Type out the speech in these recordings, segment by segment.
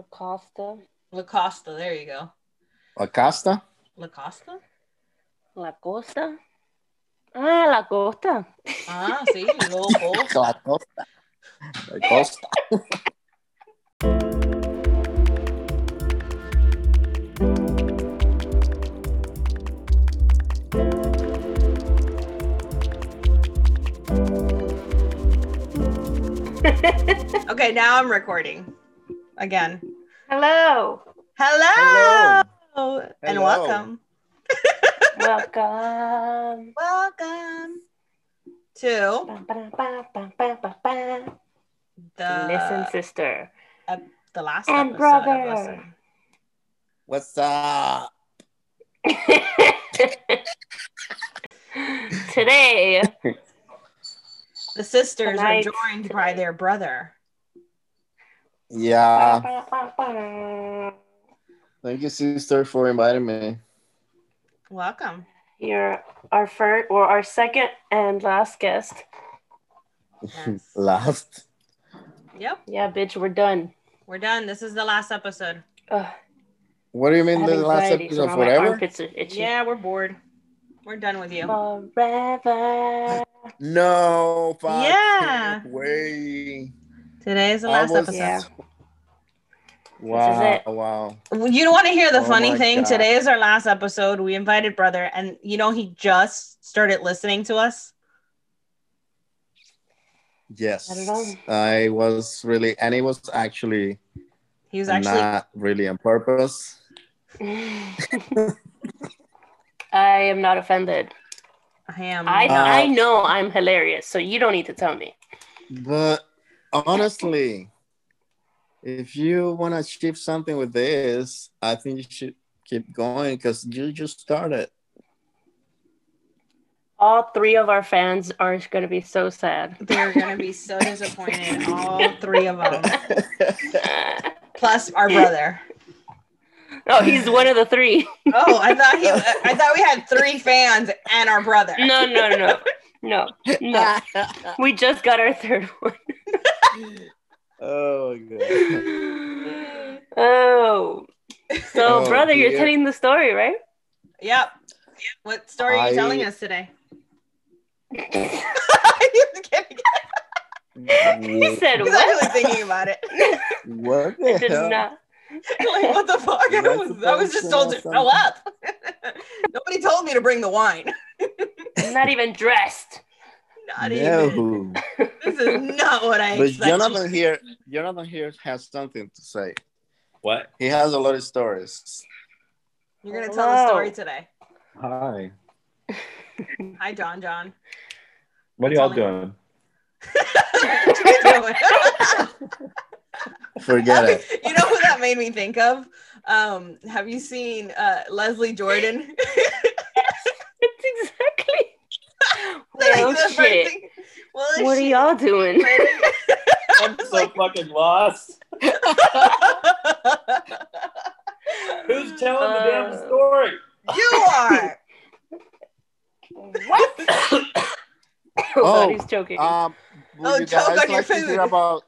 Acosta. Lacosta. There you go. Acosta? Lacosta? La Costa. La Costa. Ah, La Costa. Ah, sí, loco. La costa. La costa. Okay, now I'm recording again. Hello. Hello, Hello. and Hello. welcome. Welcome. Welcome to the Listen, sister. the last And episode brother. Listen. What's up? Today, The sisters Tonight. are joined by their brother. Yeah. Thank you, sister, for inviting me. Welcome. you're our first or our second and last guest. Yes. Last. Yep, Yeah, bitch, we're done. we're done. This is the last episode. Ugh, What do you mean the last episode now my forever? armpits. Yeah, we're bored. We're done with you. Forever. No, fuck Yeah. Way. Today is the last was- episode. Yeah. Wow. Wow. You don't want to hear the Oh funny thing? God. Today is our last episode. We invited brother, and you know he just started listening to us. Yes. I. I was really, and it was actually, He was actually not really on purpose. I am not offended. I am. I Uh, I know I'm hilarious, so you don't need to tell me. But honestly, if you want to achieve something with this, I think you should keep going because you just started. All three of our fans are going to be so sad. They're gonna be so disappointed. All three of them, plus our brother. oh, he's one of the three. Oh, I thought he. I thought we had three fans and our brother. No, no, no, no, no. We just got our third one. oh, God. Oh, so Oh, brother, you're telling the story, right? Yep. What story are you telling us today? He said He's what? actually thinking about it. What I the did hell? not. like, what the fuck? I was, not I was just to told know to show up. Nobody told me to bring the wine. I'm not even dressed. Not even. This is not what I But expected. Jonathan here, Jonathan here has something to say. What? He has a lot of stories. You're gonna tell a story today. Hi. Hi, John. John. What are y'all Tell doing? What you doing? Forget it. you know who that made me think of? Um, have you seen uh, Leslie Jordan? That's exactly. Like, Well, the shit. thing- well, What are y'all doing? I'm so fucking lost. Who's telling the damn Uh, story? you are. What? oh, Oh, he's choking. Um, Oh, choke guys on your like to food. about?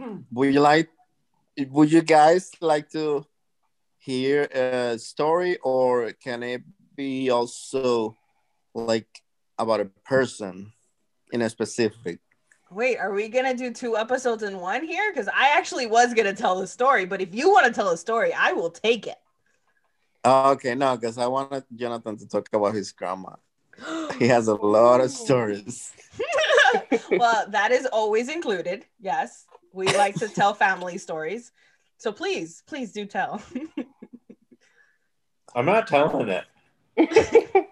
Would you like? Would you guys like to hear a story, or can it be also like about a person in a specific? Wait, are we gonna do two episodes in one here? Because I actually was gonna tell the story, but if you want to tell a story, I will take it. Okay, no, because I wanted Jonathan to talk about his grandma. He has a lot of stories. well, that is always included. Yes, we like to tell family stories. So please, please do tell. I'm not telling it.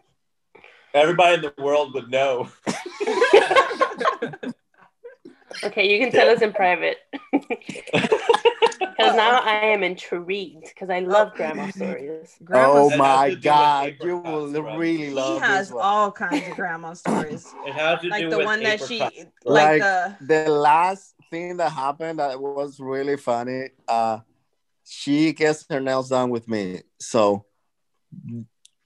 Everybody in the world would know. okay, you can tell us in private. Because now I am intrigued because I love grandma stories. oh my to do with oh God, you will bro. really he love has this one. all kinds of grandma stories, It has to like do the with one that she, like. Like- the the last thing that happened that was really funny uh she gets her nails done with me so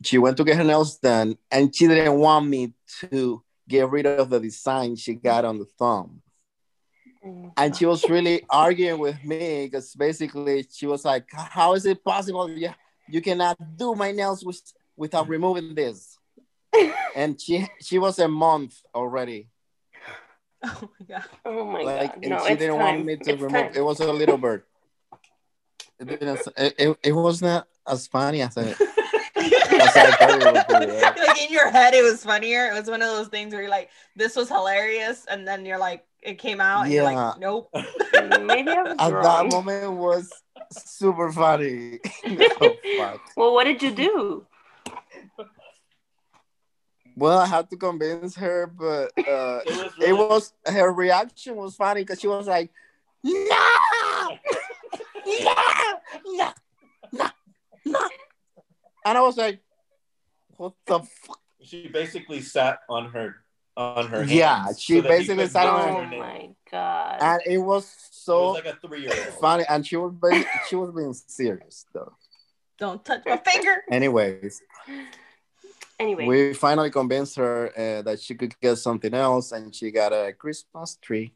she went to get her nails done and she didn't want me to get rid of the design she got on the thumb and she was really arguing with me because basically she was like, "How is it possible? Yeah, you cannot do my nails with, without removing this." and she she was a month already. Oh my god. Oh my like, god. and No, she didn't time. want me to It's remove. time. It was a little bird. It, it, it, it was not as funny as I, as I it would yeah. like in your head, it was funnier. It was one of those things where you're like, "This was hilarious," and then you're like, it came out, and you're Yeah. like, "Nope." Maybe I was At wrong. that moment was super funny. oh, fuck. Well, what did you do? Well, I had to convince her, but uh, It was, it was her reaction was funny because she was like, "No, no, no, no, no," and I was like, "What the fuck?" She basically sat on her on her. Yeah, she so basically sat on to Oh her- my god. And it was It so was like a three-year-old. funny, and she was being, she was being serious though. Don't touch my finger. Anyways, Anyway, we finally convinced her uh, that she could get something else, and she got a Christmas tree.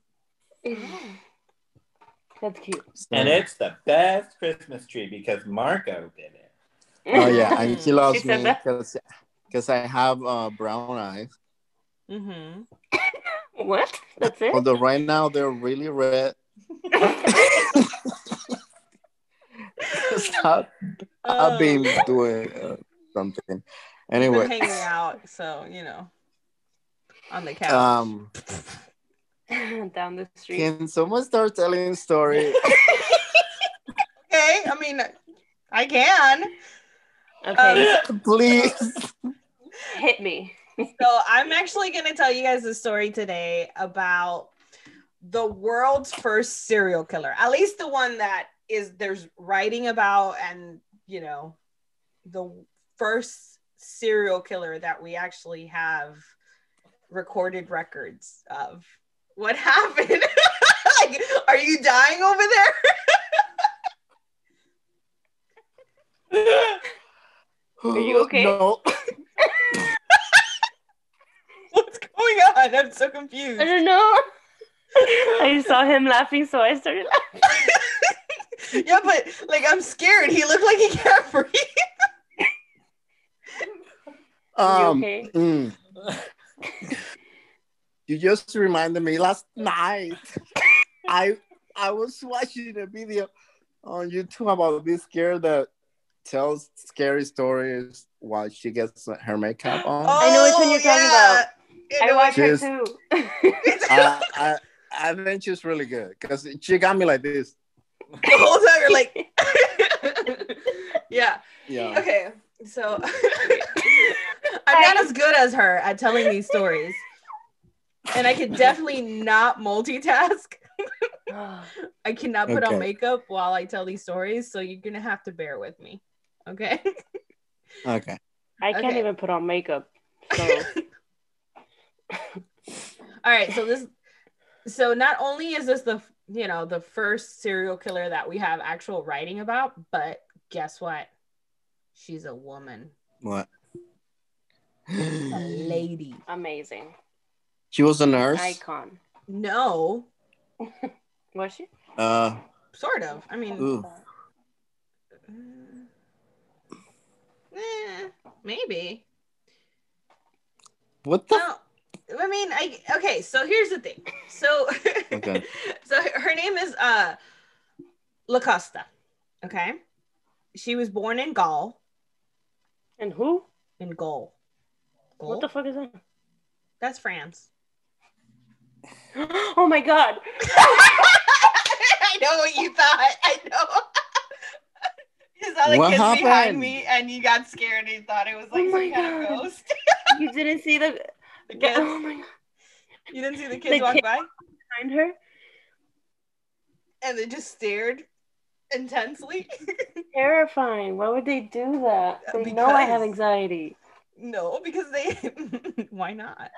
that's cute. And it's the best Christmas tree because Marco did it. oh yeah, and she loves She me because because I have uh, brown eyes. Mm-hmm. What? That's it? Although right now they're really red. I've, I've been doing uh, something. Anyway, Anyway, hanging out, so you know, on the couch. um, Down the street. can someone start telling a story? okay, I mean, I can. Okay, Please. hit me. So I'm actually going to tell you guys a story today about the world's first serial killer. At least the one that is there's writing about and, you know, the first serial killer that we actually have recorded records of. What happened? like, are you dying over there? Are you okay? No. What's going on? I'm so confused. I don't know. I saw him laughing, so I started laughing. yeah, but like I'm scared. He looked like he can't breathe. Um, okay? mm. you just reminded me last night. I I was watching a video on YouTube about this girl that tells scary stories while she gets her makeup on. I know which one you're talking about. You I know watched her too. I, I I think she's really good because she got me like this. the whole time you're like, yeah. Yeah. Okay, so I'm not as good as her at telling these stories, and I can definitely not multitask. I cannot put on makeup while I tell these stories, so you're gonna have to bear with me. Okay. Okay. I can't Okay. even put on makeup. So All right, so this so not only is this the you know the first serial killer that we have actual writing about, but guess what? She's a woman, What? A lady. amazing. She was a nurse. Icon. No, Was she? Uh, sort of. I mean, ooh. uh, eh, maybe. What the? No, I mean, I okay. So here's the thing. So, Okay. so her name is uh, Lacosta. Okay, she was born in Gaul. And who? In Gaul. Gaul? What the fuck is that? That's France. Oh my god. I know what you thought. I know. you saw the What kids behind me, and you got scared and you thought it was like Oh some my kind of ghost. You didn't see the, The the kids, oh my god you didn't see the kids The walk kid- by, behind her. and they just stared intensely. Terrifying. Why would they do that? They know I have anxiety. No, because they. Why not?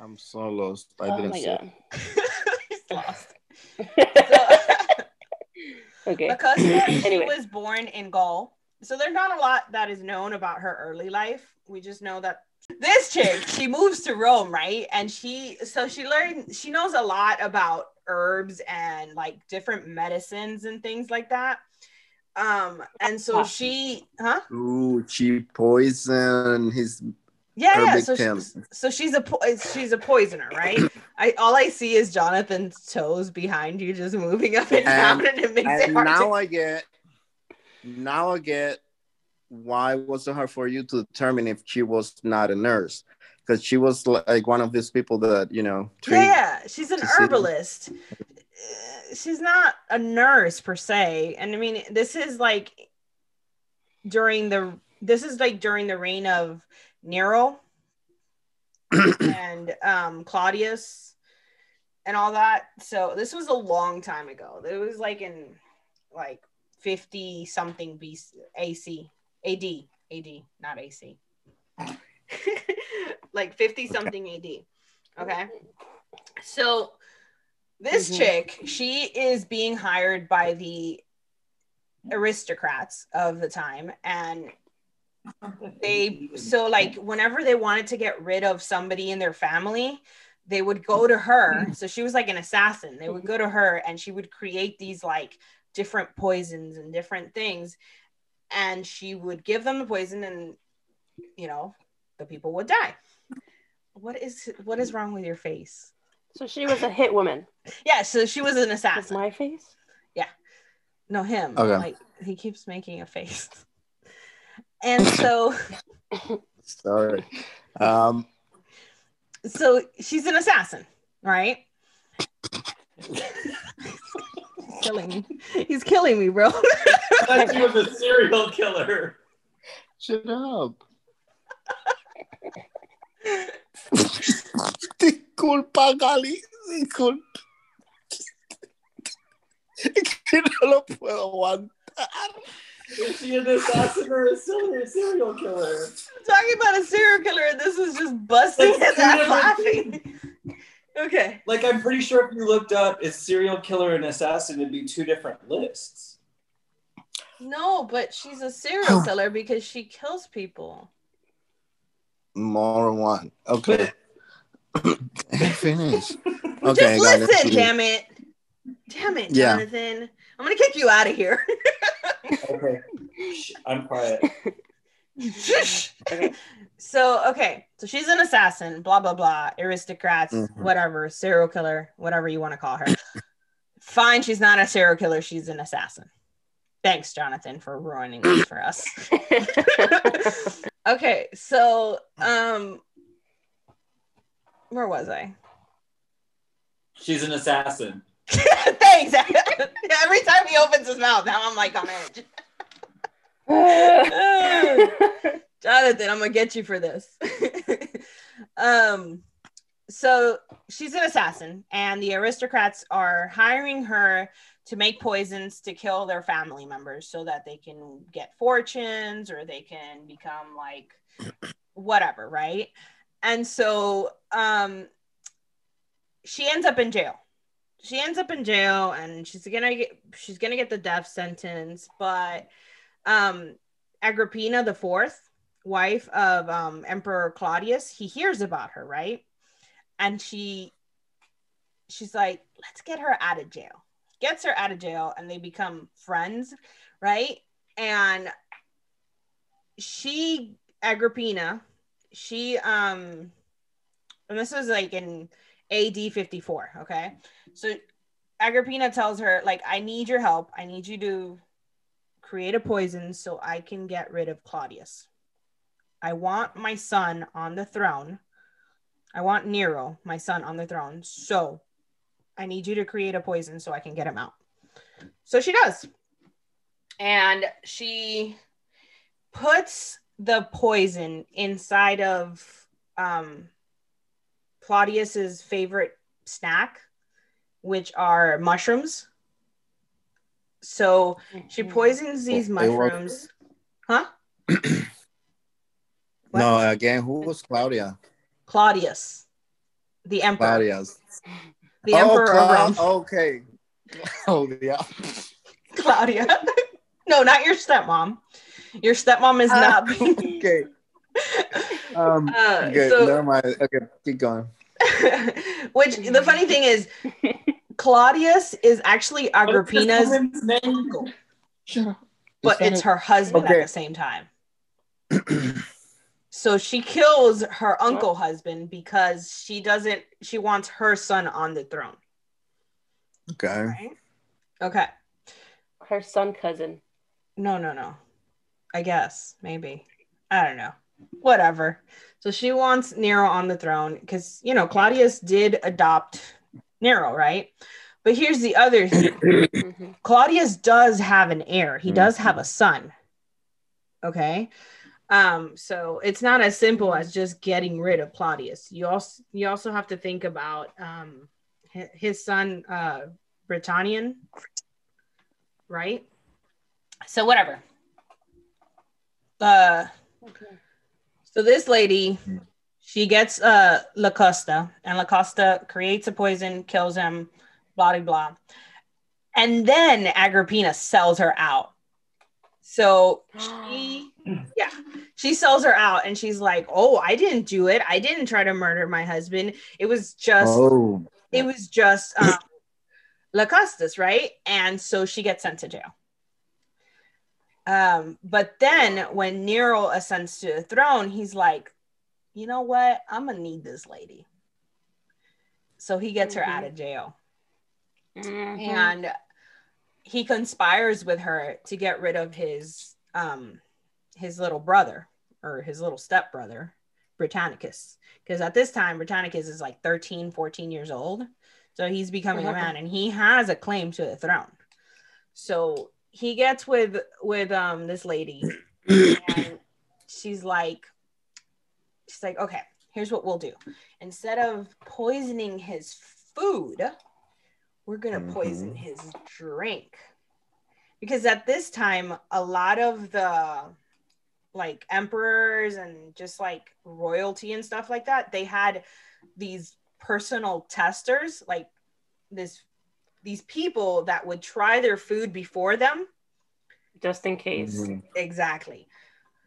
I'm so lost. I oh didn't my see. god. He's lost. So, okay. Because she was born in Gaul, so there's not a lot that is known about her early life. We just know that this chick, she moves to Rome, right? And she, so she learned, she knows a lot about herbs and like different medicines and things like that. Um, and so she, huh? Ooh, she poisoned his Yeah, yeah. So, victims. she, so she's a po- she's a poisoner, right? I all I see is Jonathan's toes behind you, just moving up and down, and, it makes it hard now to. I get now I get why it was so hard for you to determine if she was not a nurse because she was like one of these people that you know treat yeah, yeah, she's an herbalist. She's not a nurse per se, and I mean, this is like during the this is like during the reign of Nero and um Claudius and all that. So this was a long time ago. It was like in like 50 something BC AC AD AD not AC. like 50 something AD. Okay. So this Mhm. chick, she is being hired by the aristocrats of the time and they so like whenever they wanted to get rid of somebody in their family they would go to her. So she was like an assassin. They would go to her and she would create these like different poisons and different things and she would give them the poison and you know the people would die. What is what is wrong with your face So she was a hit woman. yeah so she was an That's assassin my face. Yeah. No him Okay. like he keeps making a face and so sorry um so she's an assassin, right? He's killing me. He's killing me, bro. I thought she was a serial killer. shut up disculpa Gali disculpa que no lo puedo aguantar Is she an assassin or a serial serial killer? Talking about a serial killer, and this is just busting It's his ass laughing. Okay. Like I'm pretty sure if you looked up is serial killer and assassin, it'd be two different lists. No, but she's a serial killer because she kills people. more one okay finish okay Just got it. listen, damn it. Damn it, Yeah. Jonathan. I'm gonna kick you out of here. Okay, I'm quiet. Shush. Okay. So okay, so she's an assassin, blah blah blah, aristocrats, Mhm. whatever, serial killer, whatever you want to call her. Fine, she's not a serial killer, she's an assassin. Thanks, Jonathan, for ruining this for us. okay, so um where was I? She's an assassin. Thanks. Every time he opens his mouth, now I'm like on edge. Jonathan, I'm gonna get you for this. um, so she's an assassin, and the aristocrats are hiring her to make poisons to kill their family members so that they can get fortunes or they can become like whatever, right? And so um she ends up in jail. She ends up in jail and she's gonna get she's gonna get the death sentence, but um Agrippina the fourth, wife of um, Emperor Claudius, he hears about her, right? And she, she's like, let's get her out of jail. Gets her out of jail, and they become friends, right? And she, Agrippina, she, um, and this was like in AD 54, okay? So Agrippina tells her, like, I need your help. I need you to create a poison so I can get rid of Claudius. I want my son on the throne. I want Nero, my son, on the throne. So I need you to create a poison so I can get him out. So she does. And she puts the poison inside of um, Claudius's favorite snack, which are mushrooms. So she poisons these It was- mushrooms. Huh? No, again, who was Claudia? Claudius, the emperor, Claudia's. the emperor oh, of Cla- Rome. Okay. Claudia. Claudia. no, not your stepmom. Your stepmom is not. okay. Um, Uh, okay, so- never mind. Okay, keep going. Which the funny thing is, Claudius is actually Agrippina's uncle, Shut up. but it's her husband at the same time. So she kills her uncle husband because she doesn't she wants her son on the throne. Okay. Right? Okay. Her son cousin. No, no, no. I guess maybe. I don't know. Whatever. So she wants Nero on the throne because you know Claudius did adopt Nero, right? But here's the other thing. Mhm. Claudius does have an heir. He does have a son. Okay. Um, so it's not as simple as just getting rid of Claudius. You also you also have to think about um his son uh Britannian, right? So whatever. Uh Okay. so this lady, she gets uh La Costa, and La Costa creates a poison, kills him, blah blah blah. And then Agrippina sells her out. So she yeah, she sells her out and she's like, "Oh, I didn't do it. I didn't try to murder my husband. It was just Oh. it was just um La Costa's, right? And so she gets sent to jail. Um, but then when Nero ascends to the throne, he's like, you know what? I'm gonna need this lady. So he gets her out of jail Mhm. and he conspires with her to get rid of his um his little brother or his little stepbrother britannicus because at this time britannicus is like 13 14 years old so he's becoming a man and he has a claim to the throne so he gets with with um this lady and she's like she's like okay here's what we'll do instead of poisoning his food we're gonna poison Mhm. his drink because at this time a lot of the like emperors and just like royalty and stuff like that they had these personal testers like this these people that would try their food before them Just in case. Mhm. exactly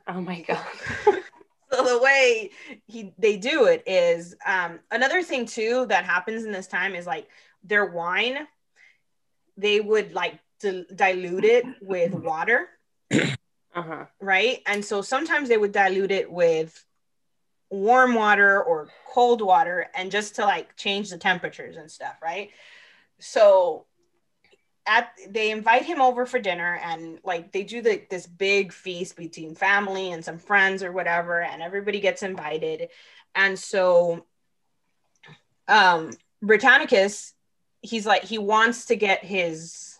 Oh my god. so the way he they do it is um another thing too that happens in this time is like their wine they would like di- dilute it with water Uh-huh. right and so sometimes they would dilute it with warm water or cold water and just to like change the temperatures and stuff right so at they invite him over for dinner and like they do the, this big feast between family and some friends or whatever and everybody gets invited. And so um britannicus he's like he wants to get his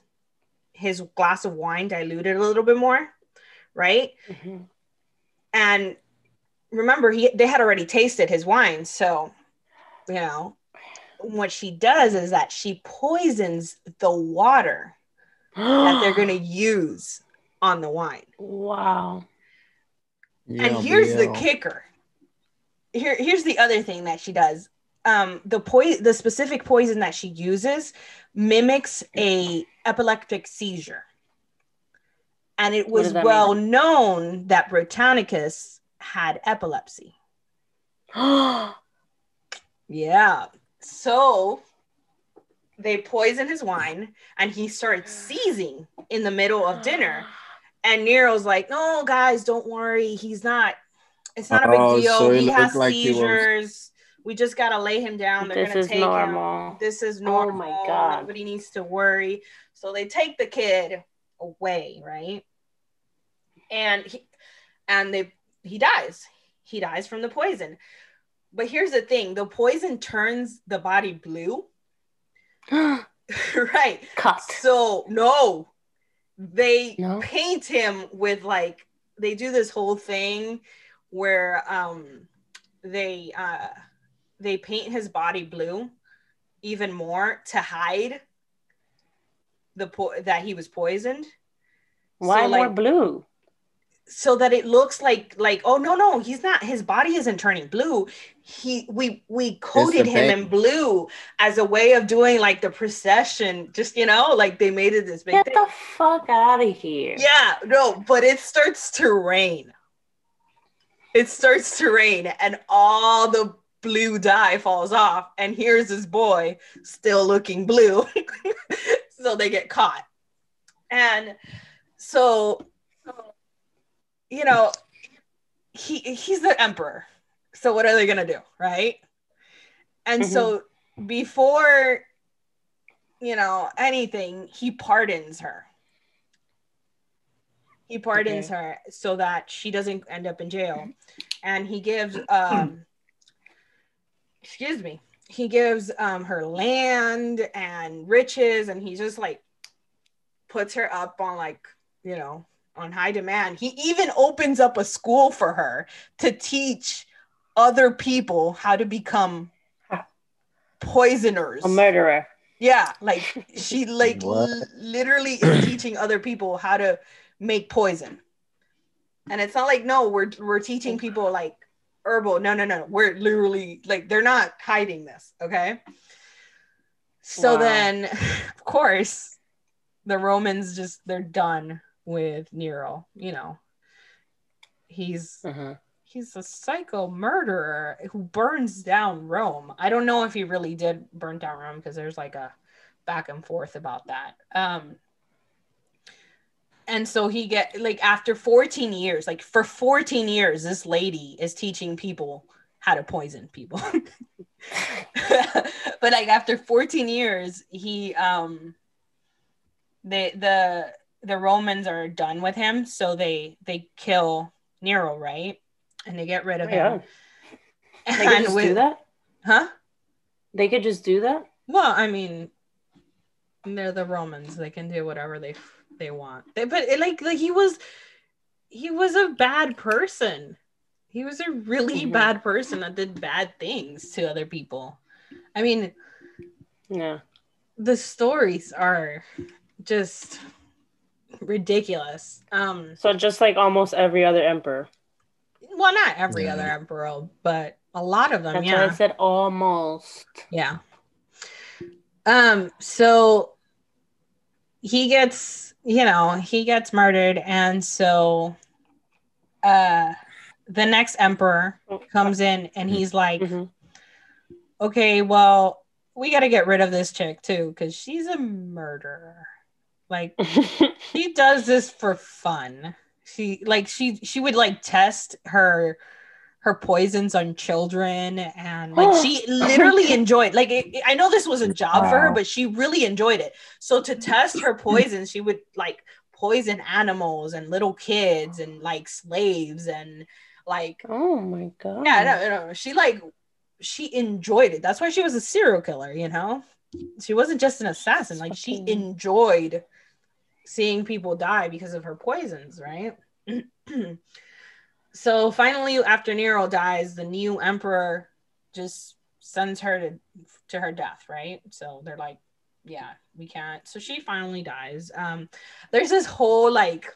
his glass of wine diluted a little bit more right? Mhm. and remember he they had already tasted his wine so you know what she does is that she poisons the water that they're going to use on the wine. Wow. and Yeah, here's the kicker. Here here's the other thing that she does. Um the poison the specific poison that she uses mimics a epileptic seizure. And it was does that well known that britannicus had epilepsy. Yeah. So they poison his wine and he starts seizing in the middle of dinner. And Nero's like, no, guys, don't worry. He's not, it's not a big Oh, deal. so it he has looked like he was- seizures. We just got to lay him down. They're this going is to take him. normal. This is oh normal. Oh my God. Nobody needs to worry. So they take the kid away, right? And he and they he dies. He dies from the poison. But here's the thing, the poison turns the body blue. right. Cut. So no. They No? paint him with like they do this whole thing where um they uh they paint his body blue even more to hide the po- that he was poisoned Why So, more like- blue? So that it looks like like oh no no he's not his body isn't turning blue he we we coated him paint. in blue as a way of doing like the procession just you know like they made it this big Get thing the fuck out of here. yeah no but it starts to rain it starts to rain and all the blue dye falls off, and here's this boy still looking blue. so they get caught. And so, you know, he he's the emperor. So what are they gonna do, right? And Mhm. so before you know anything, he pardons her. He pardons Okay. her so that she doesn't end up in jail. And he gives um excuse me. He gives um her land and riches and he just like puts her up on like, you know, on high demand. He even opens up a school for her to teach other people how to become poisoners. A murderer. Yeah, like she like l- literally is teaching other people how to make poison. And it's not like no, we're we're teaching people like herbal. No, no, no. We're literally like they're not hiding this, okay? So Wow. then of course the Romans just they're done with Nero, you know. He's Uh-huh. he's a psycho murderer who burns down Rome. I don't know if he really did burn down Rome because there's like a back and forth about that. Um and so he get like after 14 years, like for 14 years, this lady is teaching people how to poison people. but like after 14 years, he um they the the Romans are done with him, so they they kill Nero, right? And they get rid of Oh, yeah. him. They could just with- do that? Huh? They could just do that? Well, I mean, they're the Romans. They can do whatever they they want. They, but it, like, like he was, he was a bad person. He was a really Mhm. bad person that did bad things to other people. I mean, Yeah. the stories are just ridiculous. Um, So just like almost every other emperor. well, not every Yeah. other emperor, but a lot of them. That's yeah. I said almost. Yeah. Um, so he gets, you know, he gets murdered, and so uh the next emperor comes in and he's like, Mhm. okay, well, we gotta get rid of this chick too, because she's a murderer. Like she does this for fun. She like she she would like test her her poisons on children and like she literally enjoyed like it, I know this was a job for her but she really enjoyed it. So to test her poisons she would like poison animals and little kids and like slaves and like oh my god. yeah no, no. she like she enjoyed it. That's why she was a serial killer, you know? She wasn't just an assassin like she enjoyed seeing people die because of her poisons, right? so finally, after Nero dies, the new emperor just sends her to to her death, right? So they're like, yeah, we can't. So she finally dies. Um, there's this whole like,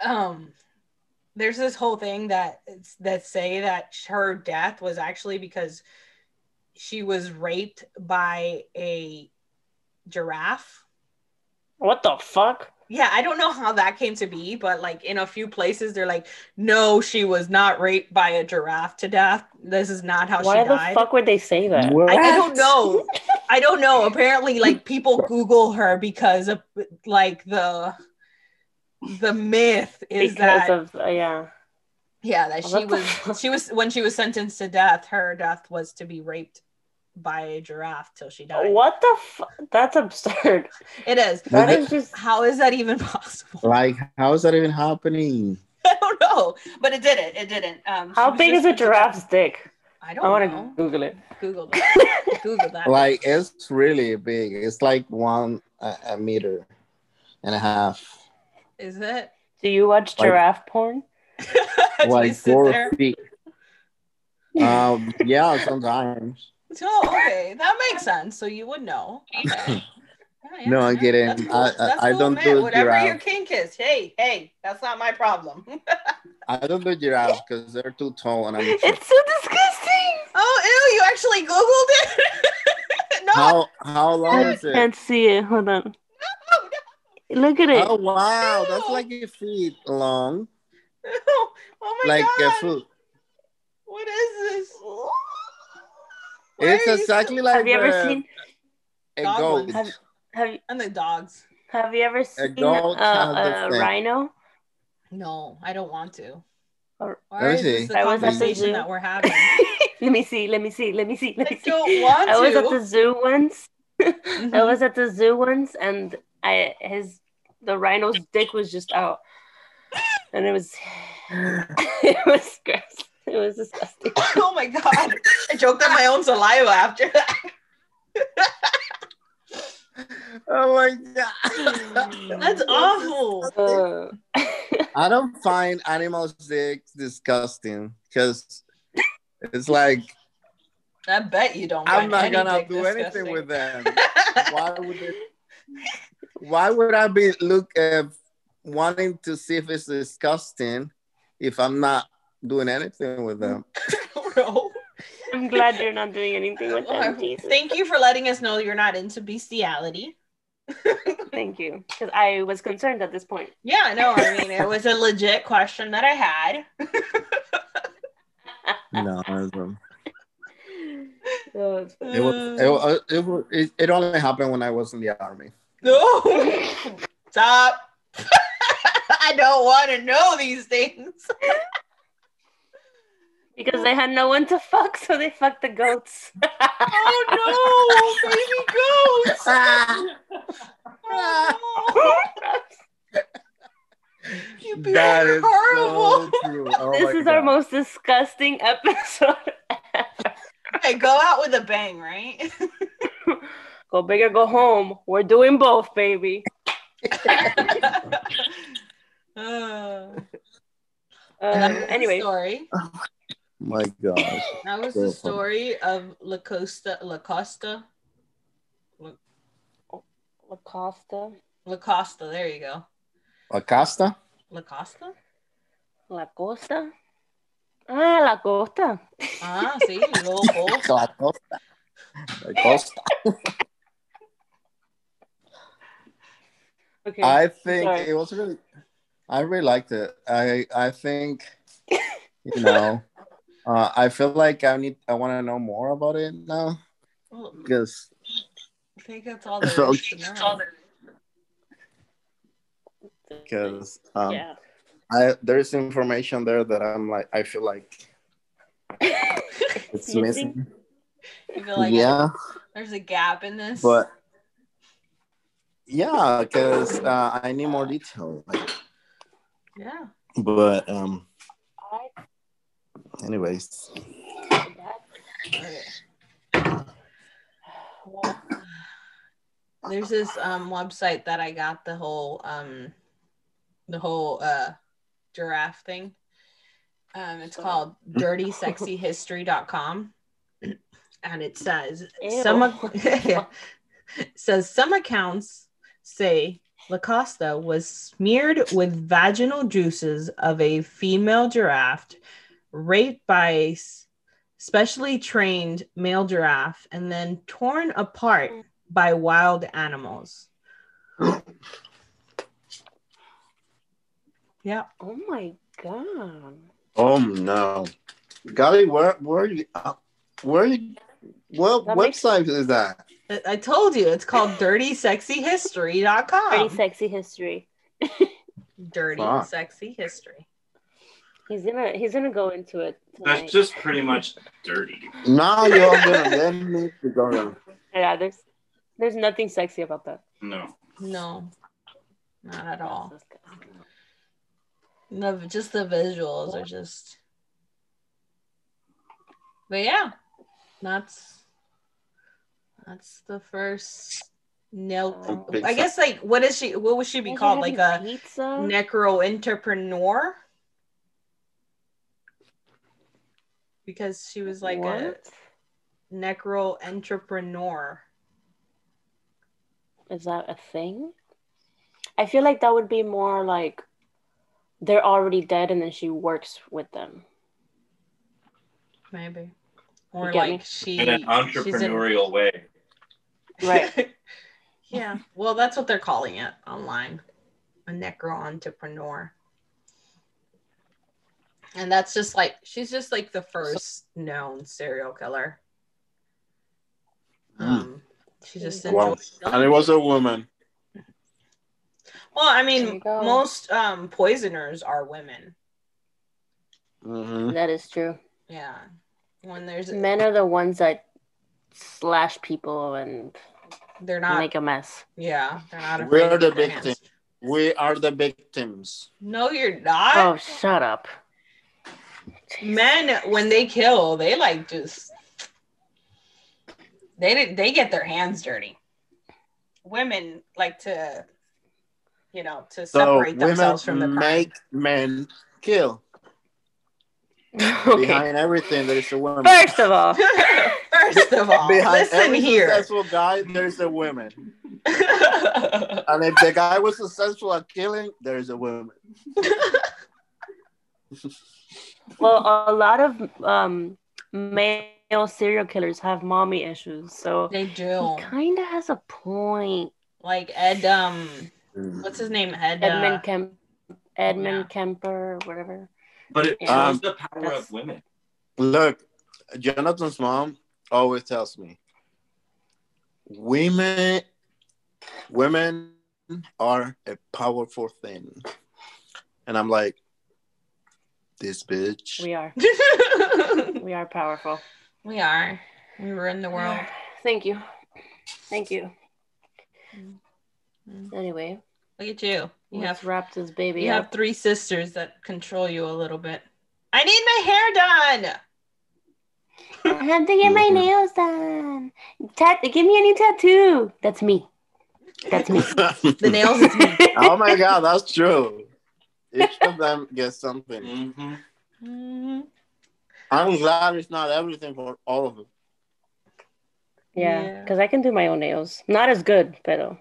um, there's this whole thing that that say that her death was actually because she was raped by a giraffe What the fuck? yeah, I don't know how that came to be, but like in a few places, they're like, no, she was not raped by a giraffe to death. This is not how Why she the fuck would they say that? I, I don't know. I don't know. Apparently, like people Google her because of like the the myth is because that of uh, yeah. yeah that she What the was fuck? she was when she was sentenced to death, her death was to be raped by a giraffe till she died. What the fuck? That's absurd. It is. That But is just How is that even possible? Like, how is that even happening? I don't know, but it didn't. It didn't. Um, how big just is a put to giraffe's dick? I don't I want know. to Google it. Google that. Google that. Like, it's really big. It's like one a, a meter and a half. Is it? Do you watch Like- giraffe porn? Do like four there? feet. Um, yeah, sometimes. Oh, okay. That makes sense. So you would know. Okay. Yeah, yeah, No, I'm yeah. kidding. That's cool. I- I- That's I cool, don't man. do Whatever giraffe. your kink is. Hey, hey, that's not my problem. I don't do giraffes because they're too tall and I'm. short. It's so disgusting. oh, ew! You actually Googled it? no. How how long is I it? can't see it. Hold on. no, Look at it. Oh wow, that's like a feet long, no. Oh my like uh, god. a foot. What is is this? Why It's exactly so- like Have you ever seen? a goat. Have, have you And the dogs. have you ever seen goat uh, a rhino? No, I don't want to. Or- Why Let me is this see. the I was at the conversation zoo. that we're having? let me see. Let me see. Let me see. Let I see. don't want I was to. at the zoo once. I Mhm. was at the zoo once, and I his the rhino's dick was just out, and it was it was gross. It was disgusting. oh my god! I choked on my own saliva after that. Oh my god. That's awful. Uh, I don't find animals dicks disgusting because it's like I bet you don't. I'm not gonna dick do anything with them. Why would it? Why would I be look uh, wanting to see if it's disgusting if I'm not doing anything with them? Bro. I'm glad you're not doing anything with them. Jesus. Thank you for letting us know you're not into bestiality. Thank you, because I was concerned at this point. Yeah, no. I mean, it was a legit question that I had. No, it, was- it was it, was- it, uh, it, it only happened when I was in the army. No, stop. I don't want to know these things. Because they had no one to fuck, so they fucked the goats. Oh no, baby goats. Oh, you people That horrible. so true. Oh this my is our most disgusting episode. ever. Okay, go out with a bang, right? go big or go home. We're doing both, baby. Uh, Um, that was the anyway, story. My gosh. That was So the funny. story of La Costa. La Costa. La Costa, La Costa. There you go. Acosta? La Costa. La Costa. Ah, La Costa. Ah, see, little hole. La Costa. La Costa. Okay. I think Sorry. it was really I really liked it. I I think you know uh, I feel like I need I want to know more about it now Well, because I think that's all there So- to know. because um, yeah. I there's information there that I'm like I feel like it's missing. You feel like yeah, there's a gap in this. but yeah, because uh, I need more detail. Like, yeah. but um, I anyways, well, There's this um website that I got the whole um the whole uh giraffe thing. Um it's called dirtysexyhistory.com and it says Ew. some ac- it says some accounts say Lacosta was smeared with vaginal juices of a female giraffe raped by a s- specially trained male giraffe and then torn apart by wild animals. yeah. oh my god. oh no, Gabby, where where are you? Uh, where are you? What That makes- website is that? I- I told you it's called dirtysexyhistory.com. Pretty sexy history. Dirty Fuck. sexy history. He's gonna he's gonna go into it. That's just pretty much dirty. Now you're gonna let me to go. yeah. There's there's nothing sexy about that. No. No, not at all. That's disgusting. No, just the visuals are just. But yeah, that's that's the first nail. Oh. I guess like what is she? What would she be called? Like a pizza. necro entrepreneur? Because she was like a necro entrepreneur. Is that a thing? I feel like that would be more like they're already dead and then she works with them. Maybe. Or get me? like she In an she's in- entrepreneurial way. Right. yeah. Well, that's what they're calling it online. A necro entrepreneur. And that's just like she's just like the first known serial killer. Hmm. Um, she just Wow. And it was a woman. Well, I mean, most um, poisoners are women. Mhm. That is true. Yeah. When there's Men are the ones that slash people and they're not make a mess. yeah, they're not We are the put their hands- victim. We are the victims. No, you're not. Oh, shut up. Men when they kill, they like just they did- they get their hands dirty. Women like to you know, to separate women themselves from the crime. make men kill. Okay. Behind everything, there is a woman. First of all, First of all, Behind listen every here. successful guy, there's a woman. And if the guy was successful at killing, there's a woman. well, a lot of um, male serial killers have mommy issues, so they do. he kind of has a point. Like Ed um what's his name? Ed uh, Edmund Kemp, Edmund yeah. Kemper, whatever. But it Yeah. shows the power That's- of women. Look, Jonathan's mom always tells me, women, women are a powerful thing, and I'm like, this bitch. We are, we are powerful. we are. We run the world. Thank you, thank you. Mm. Anyway, Look at you. You have wrapped this baby you up. have three sisters that control you a little bit. I need my hair done. I have to get my Mhm. nails done. Tat- give me a new tattoo. That's me. That's me. The nails is me. oh my god, that's true. Each of them gets something. Mm-hmm. Mhm. I'm glad it's not everything for all of them. Yeah, Yeah. because I can do my own nails. Not as good, but uh,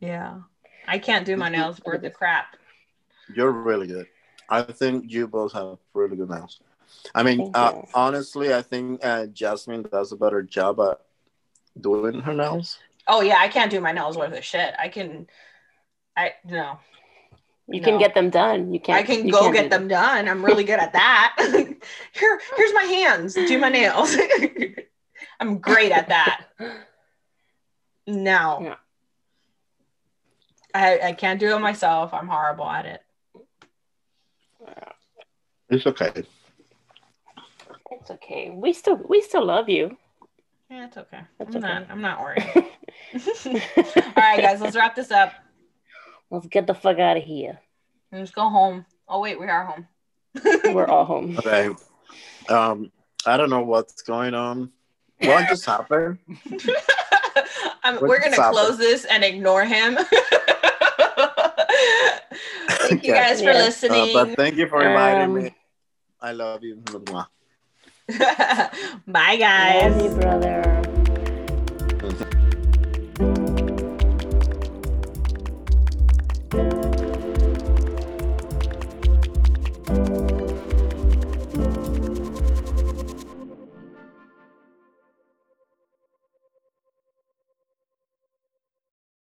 Yeah. I can't do my nails worth the crap. You're really good. I think you both have really good nails. I mean, uh, honestly, I think uh, Jasmine does a better job at doing her nails. Oh yeah, I can't do my nails worth of shit. I can I no. You No. can get them done. You can't. I can go get do them done. I'm really good at that. Here, here's my hands. Do my nails. I'm great at that. No. Yeah. I, I can't do it myself. I'm horrible at it. It's okay. It's okay. We still we still love you. Yeah, it's okay. That's I'm not. I'm not worried. All right, guys, let's wrap this up. Let's get the fuck out of here. Let's go home. Oh wait, we are home. We're all home. Okay. Um, I don't know what's going on. What just happened? I'm, What we're gonna just happened? close this and ignore him. Thank you Okay. guys for Yeah. Uh, listening. but thank you for inviting Um, me. I love you. Bye, guys. Love you, brother.